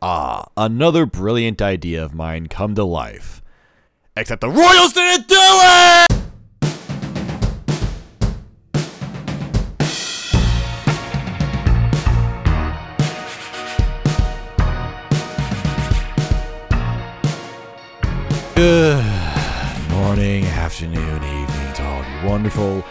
Ah, another brilliant idea of mine come to life. Except the Royals didn't do it! Good morning, afternoon, evening to all you wonderful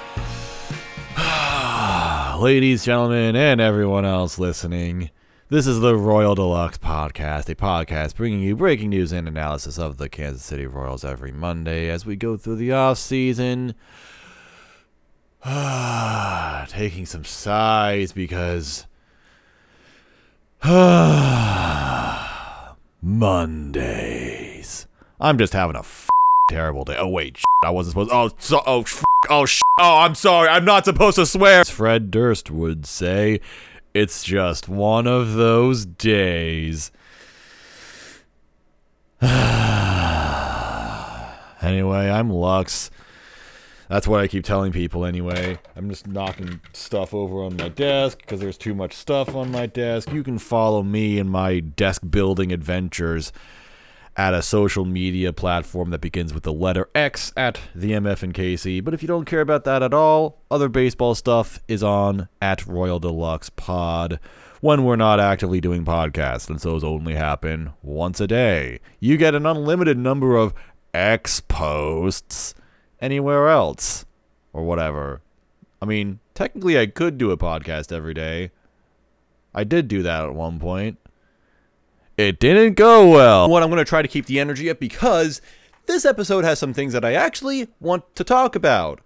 ladies, gentlemen, and everyone else listening. This is the Royal De Lux Podcast, a podcast bringing you breaking news and analysis of the Kansas City Royals every Monday as we go through the off season. Taking some sighs because Mondays. I'm just having a f- terrible day. Oh wait, I wasn't supposed. Oh, so, oh, f- oh, sh- oh, I'm sorry. I'm not supposed to swear. As Fred Durst would say, it's just one of those days. anyway, I'm Lux. That's what I keep telling people anyway. I'm just knocking stuff over on my desk because there's too much stuff on my desk. You can follow me in my desk building adventures at a social media platform that begins with the letter X at the MF and KC. But if you don't care about that at all, other baseball stuff is on at Royal De Lux Pod when we're not actively doing podcasts, and those only happen once a day. You get an unlimited number of X posts anywhere else or whatever. I mean, technically, I could do a podcast every day. I did do that at one point it didn't go well. What I'm going to try to keep the energy up because this episode has some things that I actually want to talk about.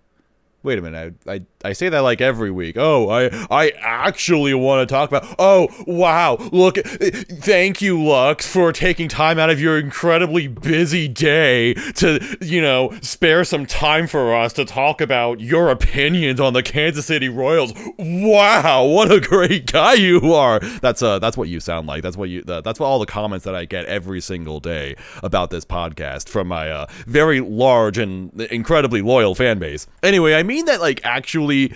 Wait a minute. I, I, I say that like every week. Oh, I I actually want to talk about. Oh, wow. Look, thank you, Lux, for taking time out of your incredibly busy day to, you know, spare some time for us to talk about your opinions on the Kansas City Royals. Wow, what a great guy you are. That's uh that's what you sound like. That's what you uh, that's what all the comments that I get every single day about this podcast from my uh, very large and incredibly loyal fan base. Anyway, I mean that like actually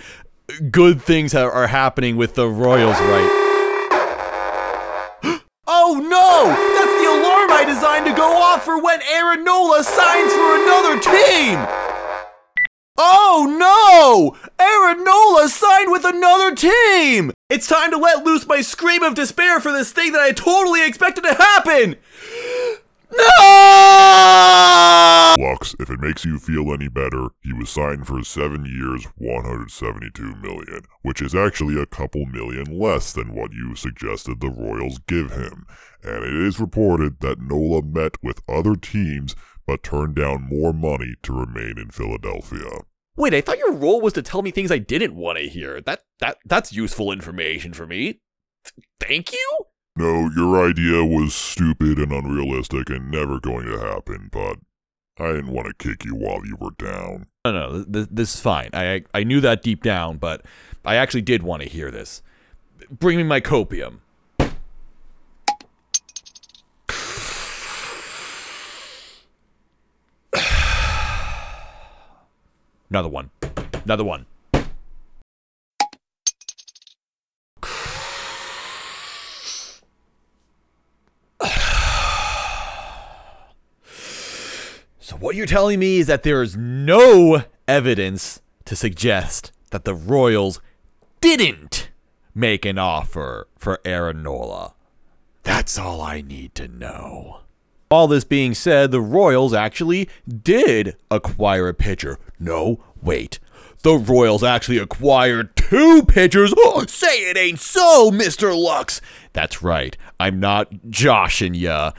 good things are happening with the Royals right. oh no! That's the alarm I designed to go off for when Aaron Nola signs for another team! Oh no! Aaron Nola signed with another team! It's time to let loose my scream of despair for this thing that I totally expected to happen! No! Lux, if it makes you feel any better, he was signed for seven years, 172 million, which is actually a couple million less than what you suggested the Royals give him. And it is reported that Nola met with other teams but turned down more money to remain in Philadelphia. Wait, I thought your role was to tell me things I didn't want to hear. That that that's useful information for me. Thank you? No, your idea was stupid and unrealistic and never going to happen, but I didn't want to kick you while you were down. No, no, this, this is fine. I I knew that deep down, but I actually did want to hear this. Bring me my copium. Another one. Another one. What you're telling me is that there is no evidence to suggest that the Royals didn't make an offer for Aaron Nola. That's all I need to know. All this being said, the Royals actually did acquire a pitcher. No, wait. The Royals actually acquired two pitchers. Oh, say it ain't so, Mr. Lux. That's right. I'm not joshing ya.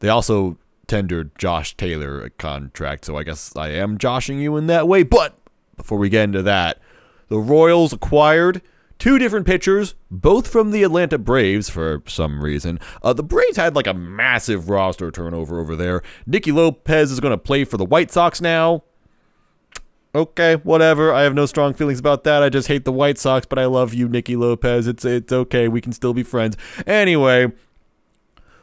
They also tendered Josh Taylor a contract, so I guess I am joshing you in that way. But before we get into that, the Royals acquired two different pitchers, both from the Atlanta Braves for some reason. Uh, the Braves had like a massive roster turnover over there. Nicky Lopez is going to play for the White Sox now. Okay, whatever. I have no strong feelings about that. I just hate the White Sox, but I love you, Nicky Lopez. It's it's okay. We can still be friends. Anyway,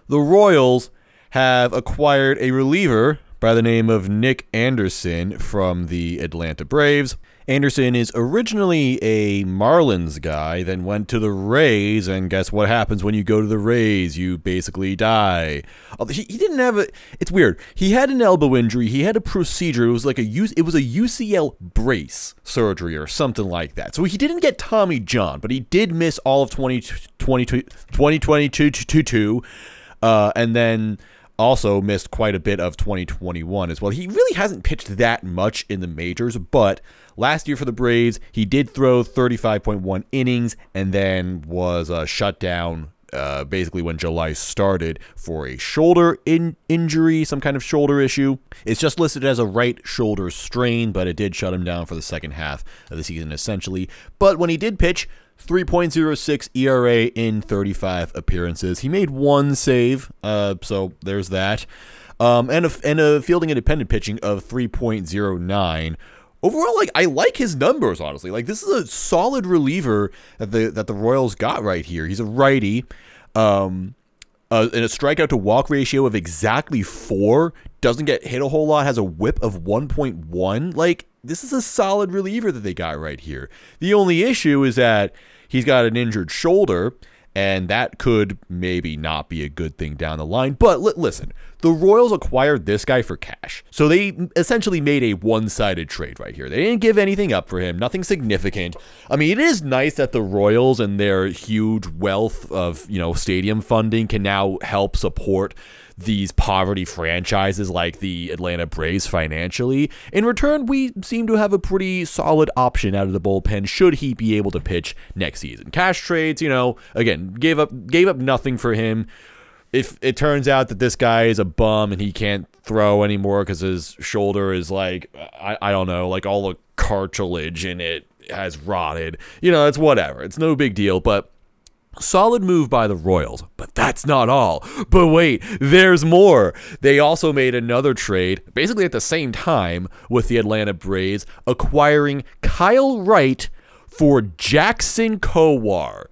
the Royals have acquired a reliever by the name of Nick Anderson from the Atlanta Braves. Anderson is originally a Marlins guy, then went to the Rays, and guess what happens when you go to the Rays? You basically die. He, he didn't have a. It's weird. He had an elbow injury. He had a procedure. It was like a it was a UCL brace surgery or something like that. So he didn't get Tommy John, but he did miss all of 2022, 2022 uh, and then also missed quite a bit of 2021 as well. He really hasn't pitched that much in the majors, but Last year for the Braves, he did throw 35.1 innings and then was uh, shut down uh, basically when July started for a shoulder in- injury, some kind of shoulder issue. It's just listed as a right shoulder strain, but it did shut him down for the second half of the season essentially. But when he did pitch, 3.06 ERA in 35 appearances. He made one save, uh, so there's that. Um, and a, and a fielding independent pitching of 3.09 overall, like I like his numbers. Honestly, like this is a solid reliever that the that the Royals got right here. He's a righty, um, uh, and a strikeout to walk ratio of exactly four. Doesn't get hit a whole lot. Has a WHIP of one point one. Like this is a solid reliever that they got right here. The only issue is that he's got an injured shoulder and that could maybe not be a good thing down the line. But listen, the Royals acquired this guy for cash. So they essentially made a one sided trade right here. They didn't give anything up for him, nothing significant. I mean, it is nice that the Royals and their huge wealth of, you know, stadium funding can now help support these poverty franchises like the Atlanta Braves financially. In return, we seem to have a pretty solid option out of the bullpen should he be able to pitch next season. Cash trades, you know, again, gave up gave up nothing for him. If it turns out that this guy is a bum and he can't throw anymore because his shoulder is like I, I don't know, like all the cartilage in it has rotted. You know, it's whatever. It's no big deal, but Solid move by the Royals, but that's not all. But wait, there's more. They also made another trade, basically at the same time, with the Atlanta Braves, acquiring Kyle Wright for Jackson Kowar.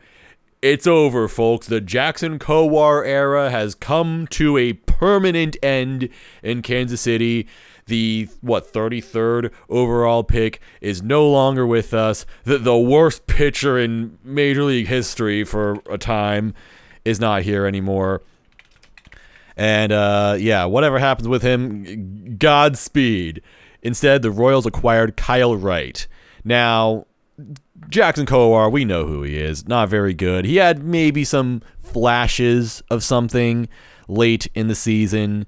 It's over, folks. The Jackson Kowar era has come to a permanent end in Kansas City the what 33rd overall pick is no longer with us. The the worst pitcher in Major League history for a time is not here anymore. And uh, yeah, whatever happens with him, Godspeed. Instead, the Royals acquired Kyle Wright. Now, Jackson Kowar, we know who he is. Not very good. He had maybe some flashes of something late in the season.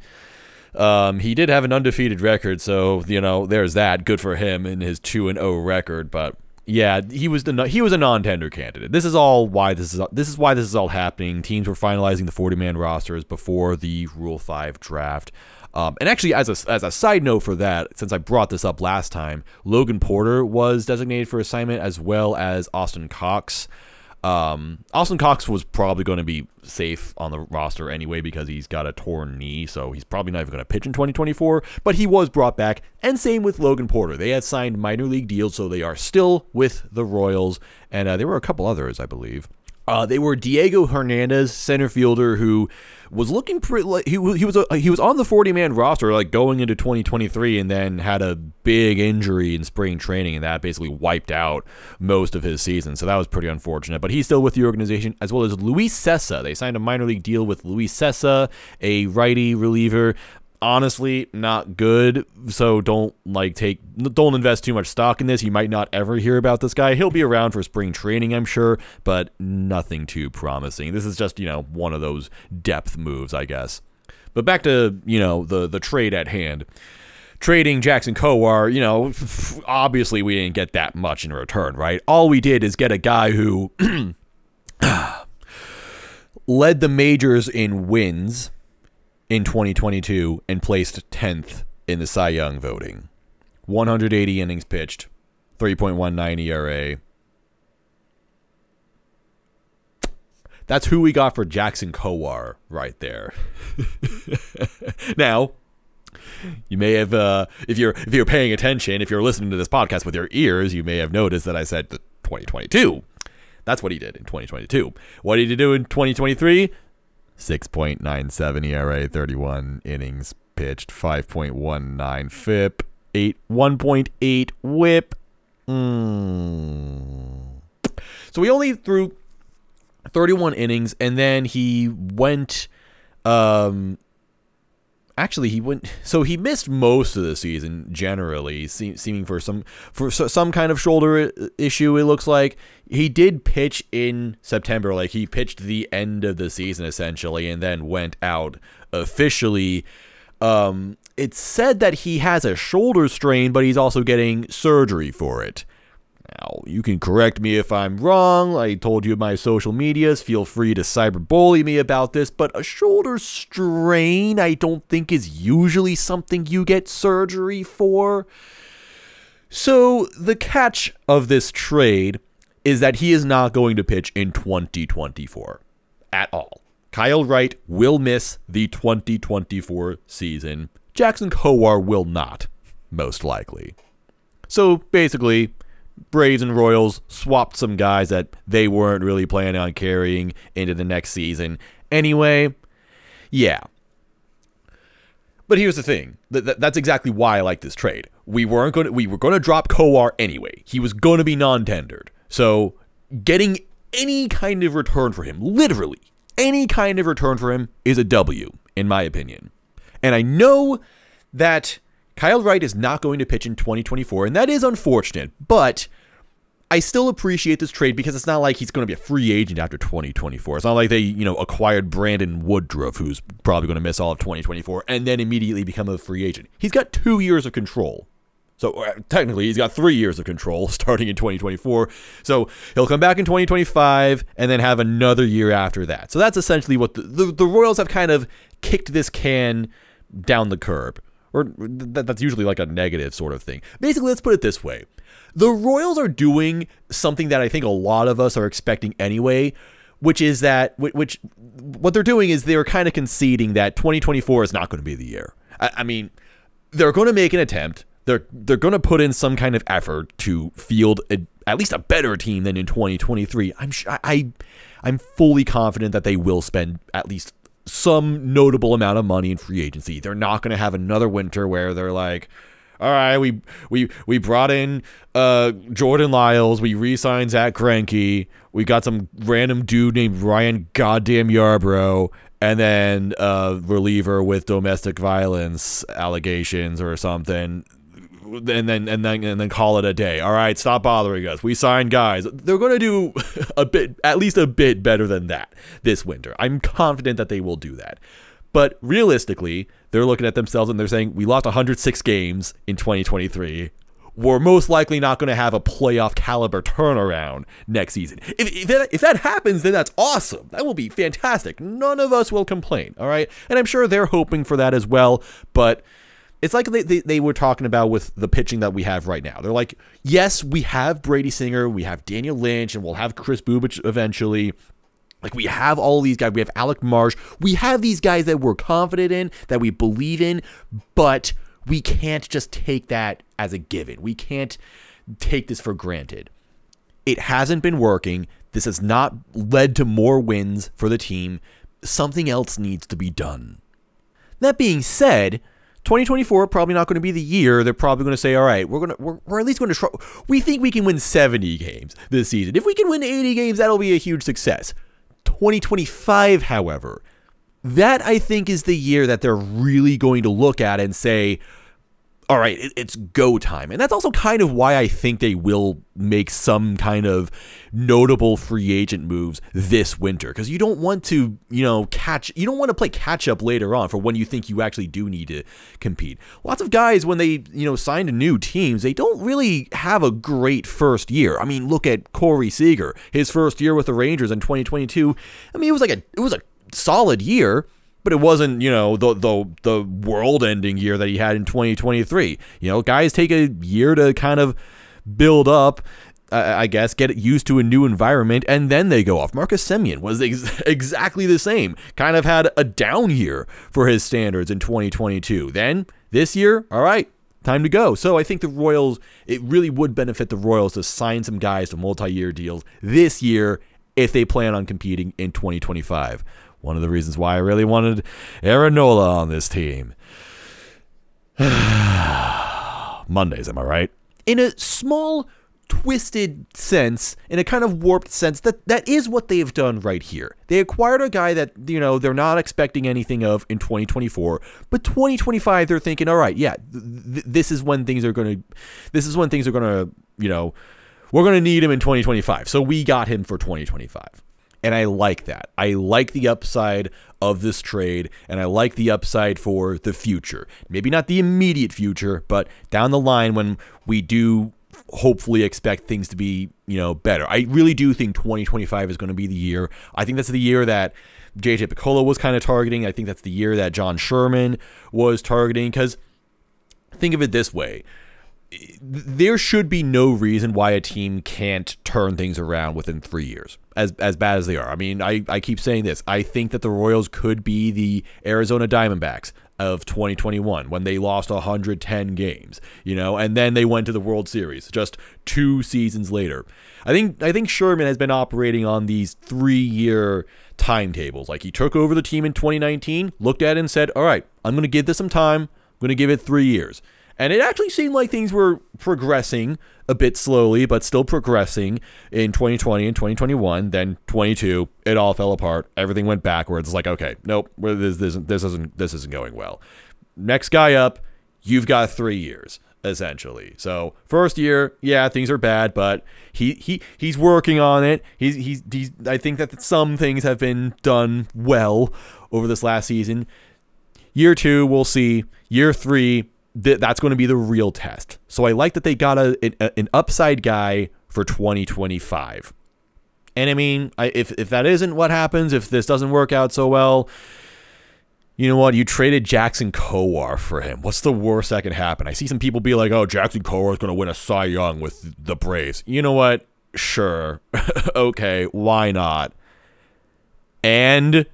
Um, he did have an undefeated record, so you know there's that. Good for him in his two and zero oh record. But yeah, he was the he was a non-tender candidate. This is all why this is this is why this is all happening. Teams were finalizing the 40-man rosters before the Rule Five draft. Um, and actually, as a, as a side note for that, since I brought this up last time, Logan Porter was designated for assignment as well as Austin Cox. Um, Austin Cox was probably going to be safe on the roster anyway because he's got a torn knee, so he's probably not even going to pitch in 2024. But he was brought back, and same with Logan Porter. They had signed minor league deals, so they are still with the Royals, and uh, there were a couple others, I believe. Uh, they were Diego Hernandez, center fielder, who was looking pretty. Like, he he was a, he was on the 40 man roster like going into 2023, and then had a big injury in spring training, and that basically wiped out most of his season. So that was pretty unfortunate. But he's still with the organization, as well as Luis Cessa. They signed a minor league deal with Luis Cessa, a righty reliever honestly not good. So don't like take don't invest too much stock in this. You might not ever hear about this guy. He'll be around for spring training, I'm sure, but nothing too promising. This is just, you know, one of those depth moves, I guess. But back to, you know, the the trade at hand. Trading Jackson Kowar, you know, obviously we didn't get that much in return, right? All we did is get a guy who led the majors in wins in 2022 and placed 10th in the Cy Young voting. 180 innings pitched, 3.19 ERA. That's who we got for Jackson Kowar right there. now, you may have, uh, if you're if you're paying attention, if you're listening to this podcast with your ears, you may have noticed that I said 2022. That's what he did in 2022. What did he do in 2023? 6.97 ERA, 31 innings pitched, 5.19 FIP, 8 1.8 WHIP. Mm. So he only threw 31 innings, and then he went. Um, actually, he went. So he missed most of the season generally, se- seeming for some for some kind of shoulder issue. It looks like he did pitch in September, like he pitched the end of the season essentially, and then went out officially. Um, it's said that he has a shoulder strain, but he's also getting surgery for it. Now, you can correct me if I'm wrong. I told you my social medias. Feel free to cyberbully me about this, but a shoulder strain I don't think is usually something you get surgery for. So, the catch of this trade is that he is not going to pitch in 2024 at all. Kyle Wright will miss the 2024 season. Jackson Kowar will not, most likely. So basically, Braves and Royals swapped some guys that they weren't really planning on carrying into the next season. Anyway, yeah. But here's the thing. that's exactly why I like this trade. We weren't going to we were going to drop Kowar anyway. He was going to be non-tendered. So, getting any kind of return for him, literally any kind of return for him is a W in my opinion. And I know that Kyle Wright is not going to pitch in 2024, and that is unfortunate, but I still appreciate this trade because it's not like he's going to be a free agent after 2024. It's not like they, you know, acquired Brandon Woodruff, who's probably going to miss all of 2024, and then immediately become a free agent. He's got two years of control. So uh, technically, he's got three years of control starting in 2024. So he'll come back in 2025 and then have another year after that. So that's essentially what the, the, the Royals have kind of kicked this can down the curb or th- that's usually like a negative sort of thing. Basically, let's put it this way the Royals are doing something that I think a lot of us are expecting anyway, which is that, which, what they're doing is they're kind of conceding that 2024 is not going to be the year. I, I mean, they're going to make an attempt. They're they're going to put in some kind of effort to field a, at least a better team than in 2023. I'm I I'm fully confident that they will spend at least some notable amount of money in free agency. They're not going to have another winter where they're like, all right, we we we brought in uh, Jordan Lyles, we re-signed Zack Greinke, we got some random dude named Ryan Goddamn Yarbrough, and then a uh, reliever with domestic violence allegations or something and then and then and then call it a day. All right, stop bothering us. We signed guys. They're going to do a bit, at least a bit better than that this winter. I'm confident that they will do that. But realistically, they're looking at themselves and they're saying we lost 106 games in 2023. We're most likely not going to have a playoff caliber turnaround next season. If, if, that, if that happens, then that's awesome. That will be fantastic. None of us will complain. All right. And I'm sure they're hoping for that as well. But it's like they, they, they, were talking about with the pitching that we have right now. They're like, yes, we have Brady Singer, we have Daniel Lynch, and we'll have Chris Bubic eventually. Like we have all these guys. We have Alec Marsh. We have these guys that we're confident in, that we believe in, but we can't just take that as a given. We can't take this for granted. It hasn't been working. This has not led to more wins for the team. Something else needs to be done. That being said, 2024 probably not going to be the year. They're probably going to say, all right, we're going to we're, we're at least going to try. We think we can win 70 games this season. If we can win 80 games, that'll be a huge success. 2025, however, that I think is the year that they're really going to look at and say, all right, it's go time. And that's also kind of why I think they will make some kind of notable free agent moves this winter. Because you don't want to, you know, catch, you don't want to play catch up later on for when you think you actually do need to compete. Lots of guys, when they, you know, sign to new teams, they don't really have a great first year. I mean, look at Corey Seager, his first year with the Rangers in 2022. I mean, it was like a, it was a solid year but it wasn't you know the the the world ending year that he had in 2023 you know guys take a year to kind of build up I guess, get used to a new environment, and then they go off. Marcus Semien was ex- exactly the same. Kind of had a down year for his standards in 2022. Then this year, all right, time to go. So I think the Royals, it really would benefit the Royals to sign some guys to multi year deals this year if they plan on competing in 2025. One of the reasons why I really wanted Aaron Nola on this team. Mondays, am I right? In a small, twisted sense, in a kind of warped sense, that that is what they've done right here. They acquired a guy that, you know, they're not expecting anything of in 2024, but 2025 they're thinking, all right, yeah, th- this is when things are going to this is when things are going to, you know, we're going to need him in 2025. So we got him for 2025. And I like that. I like the upside of this trade, and I like the upside for the future. Maybe not the immediate future, but down the line when we do hopefully expect things to be, you know, better. I really do think 2025 is going to be the year. I think that's the year that JJ Picollo was kind of targeting. I think that's the year that John Sherman was targeting because think of it this way there should be no reason why a team can't turn things around within three years, as as bad as they are. I mean, I, I keep saying this. I think that the Royals could be the Arizona Diamondbacks of 2021 when they lost 110 games, you know, and then they went to the World Series just two seasons later. I think I think Sherman has been operating on these three year timetables. Like he took over the team in 2019, looked at it and said, "All right, I'm going to give this some time. I'm going to give it three years." And it actually seemed like things were progressing a bit slowly, but still progressing in 2020 and 2021. Then 22, it all fell apart. Everything went backwards. Like, okay, nope, this, this, this isn't this isn't going well. Next guy up, you've got three years essentially. So first year, yeah, things are bad, but he he he's working on it. He's he's he's. I think that some things have been done well over this last season. Year two, we'll see. Year three, th- that's going to be the real test. So I like that they got a, a an upside guy for 2025. And I mean, I, if if that isn't what happens, if this doesn't work out so well, you know what? You traded Jackson Kowar for him. What's the worst that can happen? I see some people be like, "Oh, Jackson Kowar is going to win a Cy Young with the Braves." You know what? Sure, okay, why not? And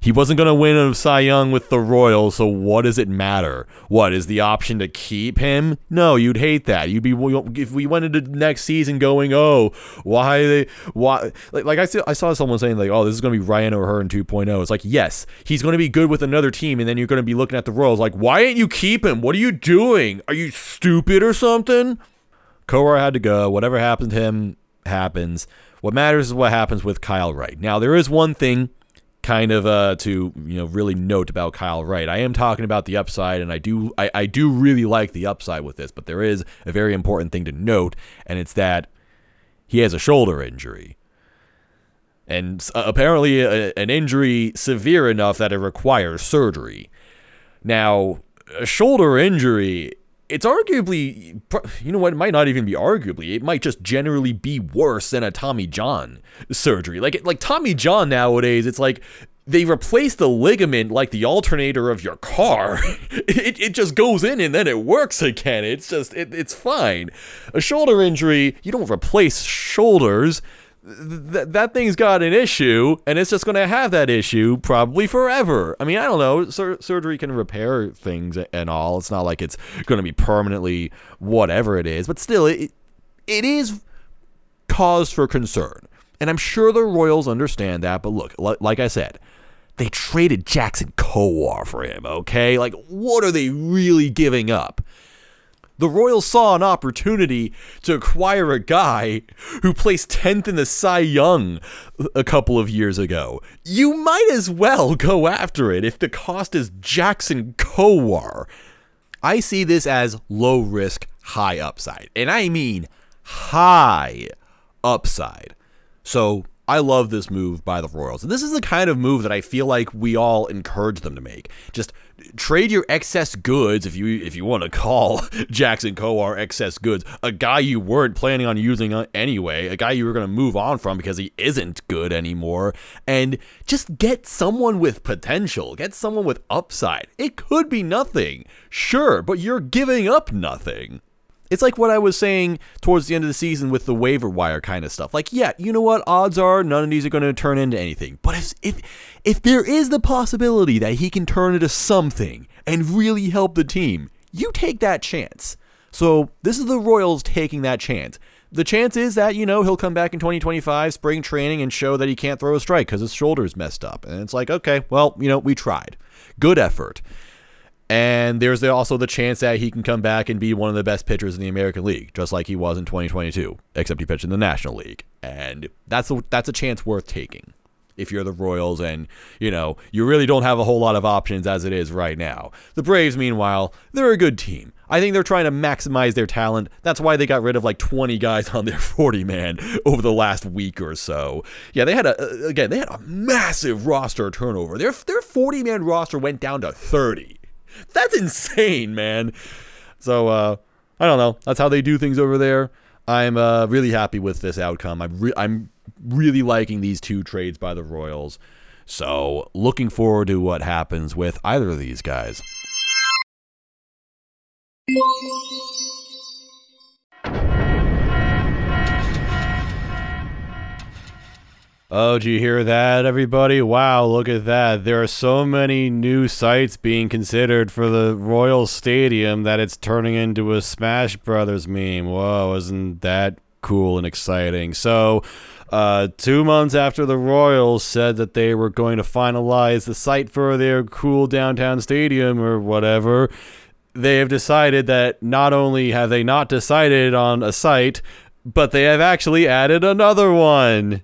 he wasn't going to win a Cy Young with the Royals, so what does it matter? What is the option to keep him? No, you'd hate that. You'd be if we went into next season going, oh, why they why like, like I saw I saw someone saying like, oh, this is going to be Ryan O'Hearn 2.0. It's like yes, he's going to be good with another team, and then you're going to be looking at the Royals like, why ain't you keep him? What are you doing? Are you stupid or something? Kowar had to go. Whatever happened to him happens. What matters is what happens with Kyle Wright. Now there is one thing kind of uh, to you know really note about Kyle Wright. I am talking about the upside, and I do I, I do really like the upside with this, but there is a very important thing to note, and it's that he has a shoulder injury, and uh, apparently a, an injury severe enough that it requires surgery. Now, a shoulder injury. It's arguably, you know what? It might not even be arguably. It might just generally be worse than a Tommy John surgery. Like like Tommy John nowadays, it's like they replace the ligament like the alternator of your car. it, it just goes in and then it works again. It's just it, it's fine. A shoulder injury, you don't replace shoulders. Th- that thing's got an issue and it's just going to have that issue probably forever. I mean, I don't know. Sur- surgery can repair things and all. It's not like it's going to be permanently whatever it is, but still it it is cause for concern. And I'm sure the Royals understand that. But look, like I said, they traded Jackson Kowar for him, okay? Like, what are they really giving up? The Royals saw an opportunity to acquire a guy who placed 10th in the Cy Young a couple of years ago. You might as well go after it if the cost is Jackson Kowar. I see this as low risk, high upside. And I mean high upside. So I love this move by the Royals. And this is the kind of move that I feel like we all encourage them to make. Just trade your excess goods, if you if you want to call Jackson Kowar excess goods, a guy you weren't planning on using uh, anyway, a guy you were going to move on from because he isn't good anymore, and just get someone with potential, get someone with upside. It could be nothing, sure, but you're giving up nothing. It's like what I was saying towards the end of the season with the waiver wire kind of stuff. Like, yeah, you know what? Odds are none of these are going to turn into anything. But if if if there is the possibility that he can turn into something and really help the team, you take that chance. So this is the Royals taking that chance. The chance is that, you know, he'll come back in 2025, spring training, and show that he can't throw a strike because his shoulder's messed up. And it's like, okay, well, you know, we tried. Good effort. And there's also the chance that he can come back and be one of the best pitchers in the American League, just like he was in 2022, except he pitched in the National League. And that's a, that's a chance worth taking if you're the Royals and, you know, you really don't have a whole lot of options as it is right now. The Braves, meanwhile, they're a good team. I think they're trying to maximize their talent. That's why they got rid of like 20 guys on their 40 man over the last week or so. Yeah, they had a again, they had a massive roster turnover. Their their 40 man roster went down to 30. That's insane, man. So uh I don't know. That's how they do things over there. I'm uh, really happy with this outcome. I'm re- I'm really liking these two trades by the Royals. So, looking forward to what happens with either of these guys. Oh, do you hear that, everybody? Wow, look at that. There are so many new sites being considered for the Royal Stadium that it's turning into a Smash Brothers meme. Whoa, isn't that cool and exciting? So, uh, two months after the Royals said that they were going to finalize the site for their cool downtown stadium or whatever, they have decided that not only have they not decided on a site, but they have actually added another one.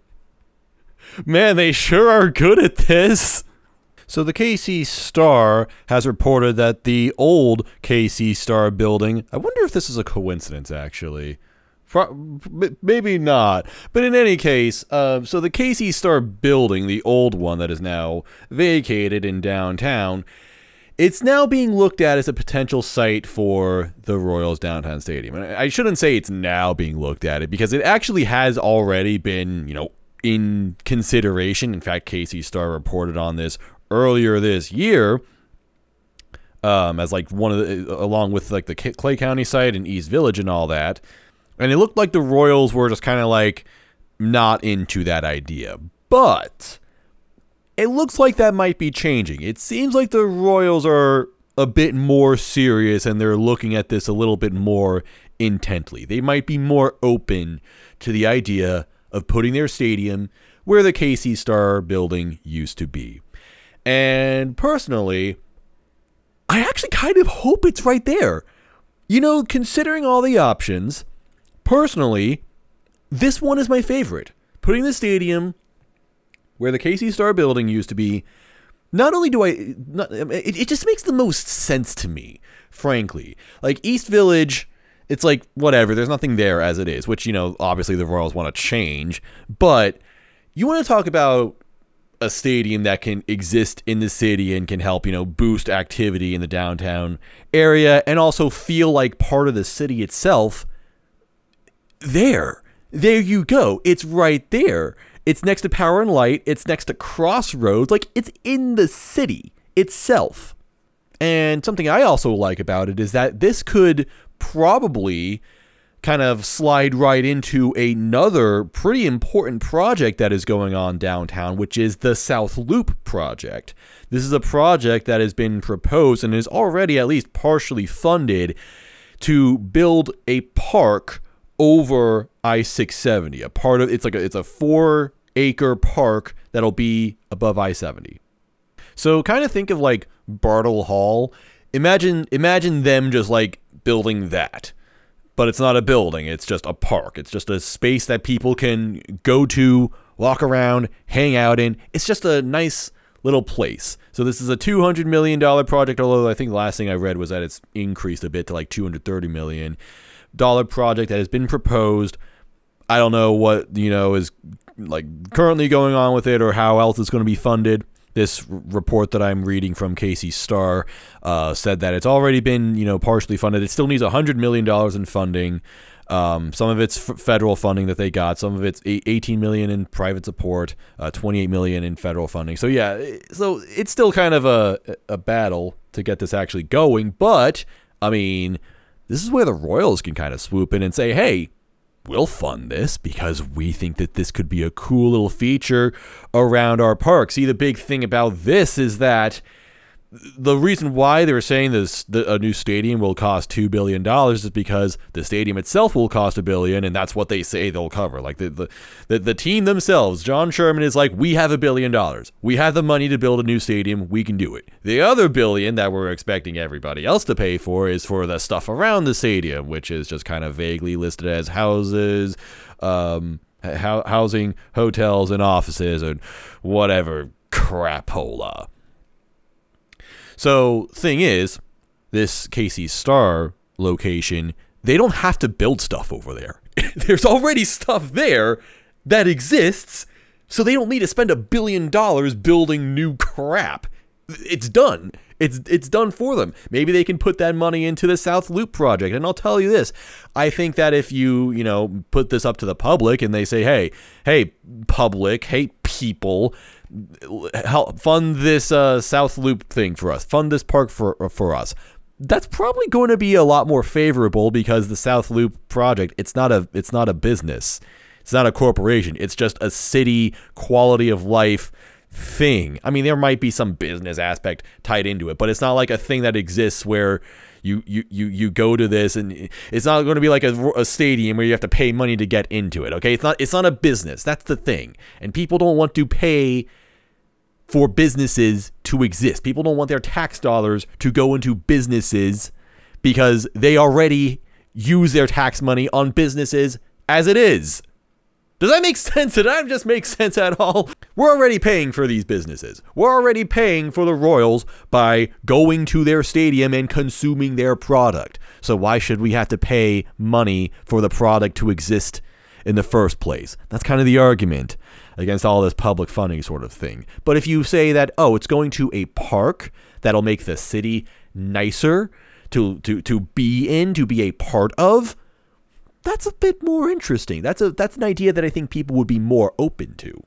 Man, they sure are good at this. So the KC Star has reported that the old KC Star building, I wonder if this is a coincidence actually. Maybe not. But in any case, uh, so the KC Star building, the old one that is now vacated in downtown, it's now being looked at as a potential site for the Royals downtown stadium. And I shouldn't say it's now being looked at it because it actually has already been, you know, in consideration. In fact, KC Star reported on this earlier this year. Um, as like one of the, along with like the Clay County site and East Village and all that, and it looked like the Royals were just kind of like not into that idea. But it looks like that might be changing. It seems like the Royals are a bit more serious and they're looking at this a little bit more intently. They might be more open to the idea of putting their stadium where the KC Star building used to be. And personally, I actually kind of hope it's right there. You know, considering all the options, personally, this one is my favorite. Putting the stadium where the KC Star building used to be, not only do I, not, it, it just makes the most sense to me, frankly. Like East Village it's like whatever. There's nothing there as it is, which you know obviously the Royals want to change. But you want to talk about a stadium that can exist in the city and can help you know boost activity in the downtown area and also feel like part of the city itself. There, there you go. It's right there. It's next to Power and Light. It's next to Crossroads. Like it's in the city itself. And something I also like about it is that this could probably kind of slide right into another pretty important project that is going on downtown, which is the South Loop project. This is a project that has been proposed and is already at least partially funded to build a park over I-670. A part of it's like a, it's a 4 acre park that'll be above I-70. So kind of think of like Bartle Hall. Imagine imagine them just like building that. But it's not a building, it's just a park. It's just a space that people can go to, walk around, hang out in. It's just a nice little place. So this is a $200 million project, although I think the last thing I read was that it's increased a bit to like $230 million project that has been proposed. I don't know what, you know, is like currently going on with it or how else it's going to be funded this report that I'm reading from KC Star uh, said that it's already been, you know, partially funded. It still needs $100 million in funding. Um, some of it's f- federal funding that they got. Some of it's 18 million in private support, uh, 28 million in federal funding. So yeah, so it's still kind of a a battle to get this actually going. But I mean, this is where the Royals can kind of swoop in and say, "Hey, we'll fund this because we think that this could be a cool little feature around our park. See, the big thing about this is that the reason why they're saying this the, a new stadium will cost two billion dollars is because the stadium itself will cost a billion, and that's what they say they'll cover. Like the, the the the team themselves, John Sherman is like, we have a billion dollars, we have the money to build a new stadium, we can do it. The other billion that we're expecting everybody else to pay for is for the stuff around the stadium, which is just kind of vaguely listed as houses, um, housing, hotels, and offices, and whatever crapola. So, thing is, this KC Star location, they don't have to build stuff over there. There's already stuff there that exists, so they don't need to spend a billion dollars building new crap. It's done. It's it's done for them. Maybe they can put that money into the South Loop project. And I'll tell you this, I think that if you, you know, put this up to the public and they say, "Hey, hey public, hey people, help fund this uh, South Loop thing for us. Fund this park for for us." That's probably going to be a lot more favorable because the South Loop project, it's not a it's not a business. It's not a corporation. It's just a city quality of life thing. I mean, there might be some business aspect tied into it, but it's not like a thing that exists where you you you you go to this and it's not going to be like a, a stadium where you have to pay money to get into it. Okay, it's not it's not a business. That's the thing, and people don't want to pay for businesses to exist. People don't want their tax dollars to go into businesses because they already use their tax money on businesses as it is. Does that make sense? Did that just make sense at all? We're already paying for these businesses. We're already paying for the Royals by going to their stadium and consuming their product. So why should we have to pay money for the product to exist in the first place? That's kind of the argument against all this public funding sort of thing. But if you say that, oh, it's going to a park that'll make the city nicer to to to be in, to be a part of, that's a bit more interesting. That's a that's an idea that I think people would be more open to.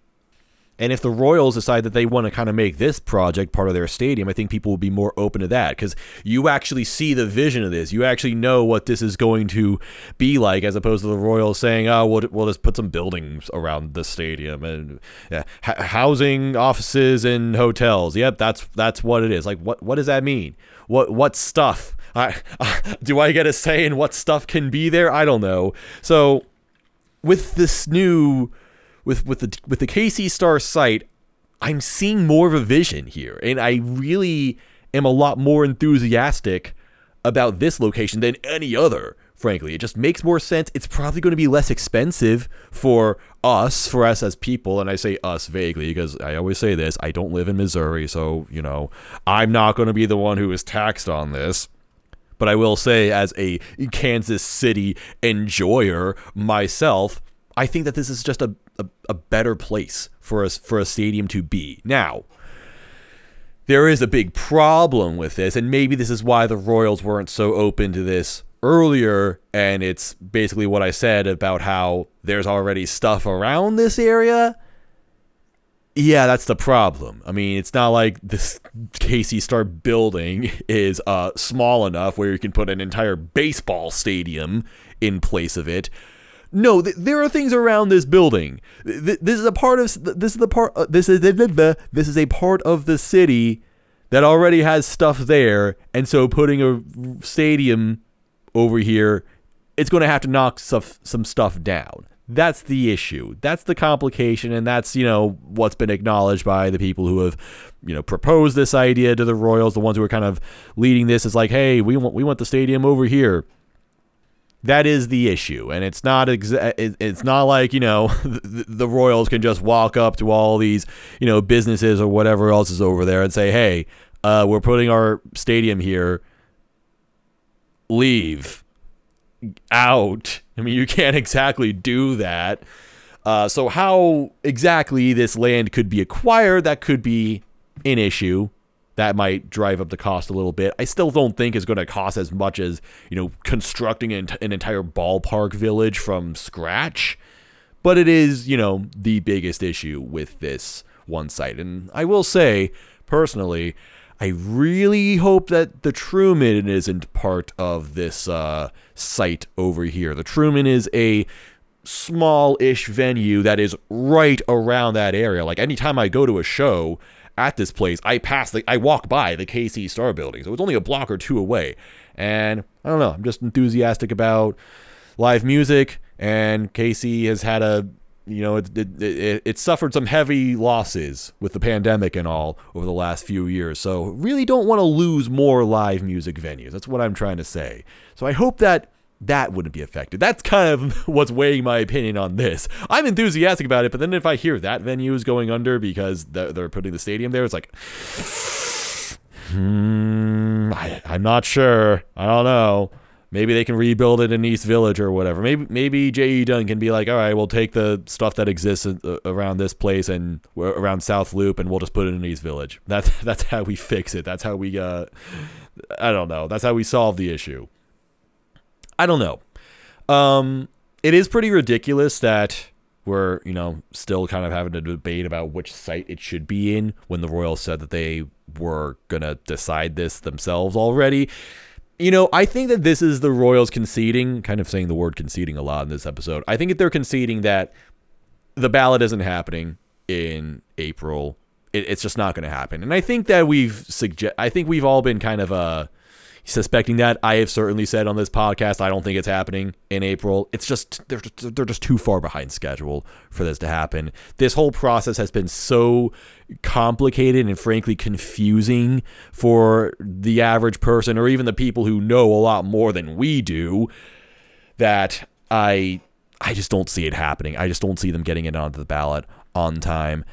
And if the Royals decide that they want to kind of make this project part of their stadium, I think people will be more open to that because you actually see the vision of this. You actually know what this is going to be like, as opposed to the Royals saying, "Oh, we'll, we'll just put some buildings around the stadium and yeah, housing, offices, and hotels." Yep, that's that's what it is. Like, what what does that mean? What what stuff? I, uh, do I get a say in what stuff can be there? I don't know. So with this new with with the with the KC Star site, I'm seeing more of a vision here, and I really am a lot more enthusiastic about this location than any other. Frankly, it just makes more sense. It's probably going to be less expensive for us, for us as people, and I say us vaguely because I always say this. I don't live in Missouri, so you know I'm not going to be the one who is taxed on this. But I will say, as a Kansas City enjoyer myself, I think that this is just a, a, a better place for us for a stadium to be. Now, there is a big problem with this, and maybe this is why the Royals weren't so open to this earlier. And it's basically what I said about how there's already stuff around this area yeah, that's the problem. I mean, it's not like this KC Star building is uh, small enough where you can put an entire baseball stadium in place of it. No, th- there are things around this building. Th- this is a part of this is the part uh, this is this is a part of the city that already has stuff there, and so putting a stadium over here, it's going to have to knock stuff, some stuff down. That's the issue. That's the complication, and that's you know what's been acknowledged by the people who have you know proposed this idea to the Royals, the ones who are kind of leading this. Is like, hey, we want we want the stadium over here. That is the issue, and it's not exa- it's not like you know the, the Royals can just walk up to all these you know businesses or whatever else is over there and say, hey, uh, we're putting our stadium here. Leave out. I mean, you can't exactly do that. Uh, so, how exactly this land could be acquired, that could be an issue. That might drive up the cost a little bit. I still don't think it's going to cost as much as, you know, constructing an, an entire ballpark village from scratch. But it is, you know, the biggest issue with this one site. And I will say, personally, I really hope that the Truman isn't part of this uh, site over here. The Truman is a small ish venue that is right around that area. Like anytime I go to a show at this place, I pass the, I walk by the KC Star building, so it's only a block or two away. And I don't know, I'm just enthusiastic about live music, and KC has had a you know, it, it, it, it, suffered some heavy losses with the pandemic and all over the last few years. So, really don't want to lose more live music venues. That's what I'm trying to say. So, I hope that that wouldn't be affected. That's kind of what's weighing my opinion on this. I'm enthusiastic about it, but then if I hear that venue is going under because they're putting the stadium there, it's like, hmm, I, I'm not sure. I don't know. Maybe they can rebuild it in East Village or whatever. Maybe maybe J.E. Dunn can be like, all right, we'll take the stuff that exists around this place and around South Loop, and we'll just put it in East Village. That's that's how we fix it. That's how we uh, I don't know. That's how we solve the issue. I don't know. Um, it is pretty ridiculous that we're you know still kind of having a debate about which site it should be in when the Royals said that they were gonna decide this themselves already you know, I think that this is the Royals conceding, kind of saying the word conceding a lot in this episode. I think that they're conceding that the ballot isn't happening in April. It, it's just not going to happen. And I think that we've suggest I think we've all been kind of uh suspecting that. I have certainly said on this podcast I don't think it's happening in April. It's just they're just, they're just too far behind schedule for this to happen. This whole process has been so complicated and frankly confusing for the average person or even the people who know a lot more than we do that I I just don't see it happening. I just don't see them getting it onto the ballot on time.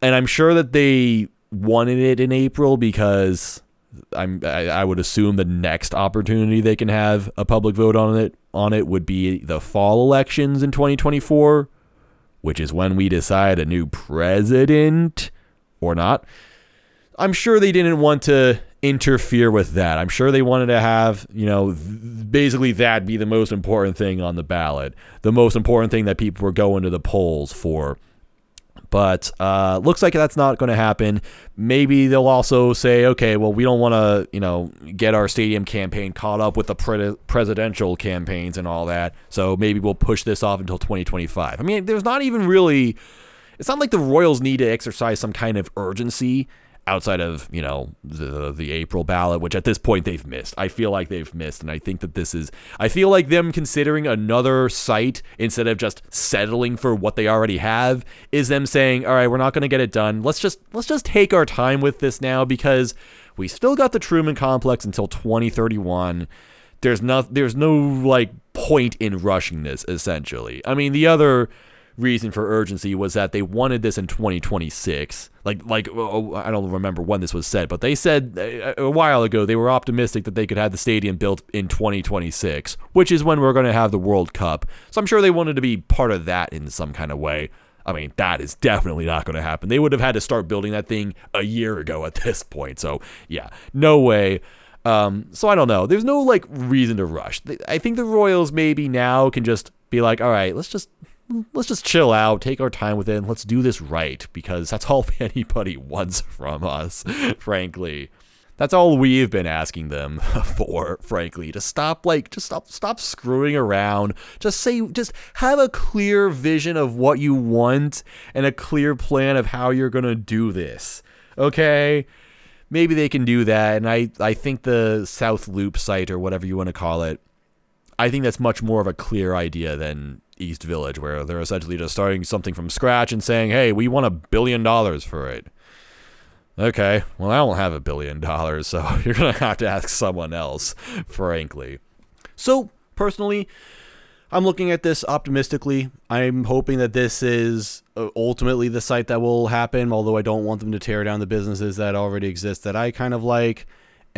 And I'm sure that they wanted it in April because I'm I, I would assume the next opportunity they can have a public vote on it on it would be the fall elections in 2024, which is when we decide a new president or not. I'm sure they didn't want to interfere with that. I'm sure they wanted to have, you know, th- basically that be the most important thing on the ballot, the most important thing that people were going to the polls for. But uh, looks like that's not going to happen. Maybe they'll also say, okay, well, we don't want to, you know, get our stadium campaign caught up with the pre- presidential campaigns and all that. So maybe we'll push this off until 2025. I mean, there's not even really. It's not like the Royals need to exercise some kind of urgency outside of you know the the April ballot, which at this point they've missed. I feel like they've missed, and I think that this is. I feel like them considering another site instead of just settling for what they already have is them saying, "All right, we're not going to get it done. Let's just let's just take our time with this now because we still got the Truman Complex until 2031." There's no there's no like point in rushing this essentially. I mean, the other reason for urgency was that they wanted this in 2026. Like, like oh, I don't remember when this was said, but they said uh, a while ago they were optimistic that they could have the stadium built in 2026, which is when we're going to have the World Cup. So I'm sure they wanted to be part of that in some kind of way. I mean, that is definitely not going to happen. They would have had to start building that thing a year ago at this point. So, yeah, no way. Um, so I don't know. There's no like reason to rush. I think the Royals maybe now can just be like, all right, let's just let's just chill out, take our time with it, and let's do this right because that's all anybody wants from us, frankly. That's all we've been asking them for, frankly. To stop like just stop stop screwing around. Just say just have a clear vision of what you want and a clear plan of how you're going to do this. Okay? Maybe they can do that and I I think the South Loop site or whatever you want to call it I think that's much more of a clear idea than East Village, where they're essentially just starting something from scratch and saying, hey, we want a billion dollars for it. Okay, well, I don't have a billion dollars, so you're going to have to ask someone else, frankly. So, personally, I'm looking at this optimistically. I'm hoping that this is uh, ultimately the site that will happen, although I don't want them to tear down the businesses that already exist that I kind of like.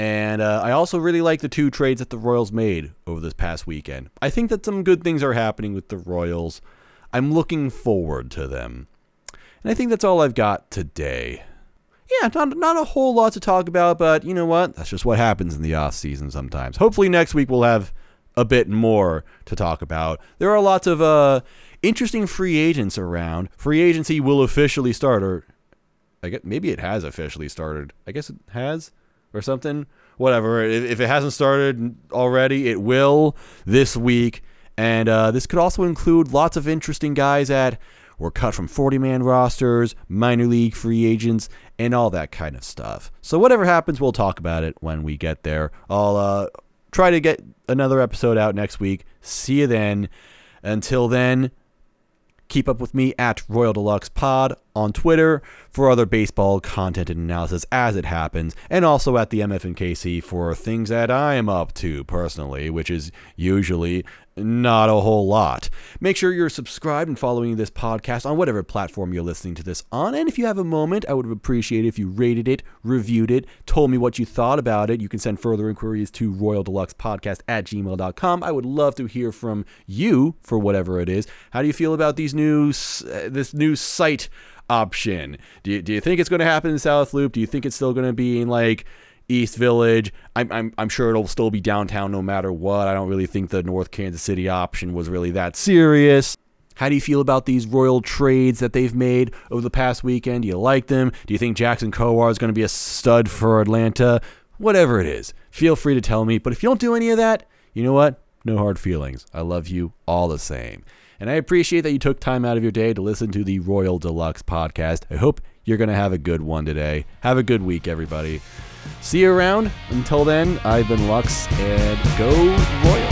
And uh, I also really like the two trades that the Royals made over this past weekend. I think that some good things are happening with the Royals. I'm looking forward to them. And I think that's all I've got today. Yeah, not, not a whole lot to talk about, but you know what? That's just what happens in the off season sometimes. Hopefully next week we'll have a bit more to talk about. There are lots of uh, interesting free agents around. Free agency will officially start, or I guess maybe it has officially started. I guess it has or something. Whatever. If it hasn't started already, it will this week. And uh, this could also include lots of interesting guys at were cut from 40 man rosters, minor league free agents, and all that kind of stuff. So, whatever happens, we'll talk about it when we get there. I'll uh, try to get another episode out next week. See you then. Until then, keep up with me at Royal De Lux Pod on Twitter for other baseball content and analysis as it happens, and also at the MFinKC for things that I am up to personally, which is usually not a whole lot. Make sure you're subscribed and following this podcast on whatever platform you're listening to this on. And if you have a moment, I would appreciate it if you rated it, reviewed it, told me what you thought about it. You can send further inquiries to Royal De Lux Podcast at gmail.com. I would love to hear from you for whatever it is. How do you feel about these new uh, this new site option? Do you, do you think it's going to happen in South Loop? Do you think it's still going to be in like East Village. I'm, I'm, I'm sure it'll still be downtown no matter what. I don't really think the North Kansas City option was really that serious. How do you feel about these royal trades that they've made over the past weekend? Do you like them? Do you think Jackson Kowar is going to be a stud for Atlanta? Whatever it is, feel free to tell me. But if you don't do any of that, you know what? No hard feelings. I love you all the same. And I appreciate that you took time out of your day to listen to the Royal De Lux podcast. I hope you're going to have a good one today. Have a good week, everybody. See you around. Until then, I've been Lux, and go Royals.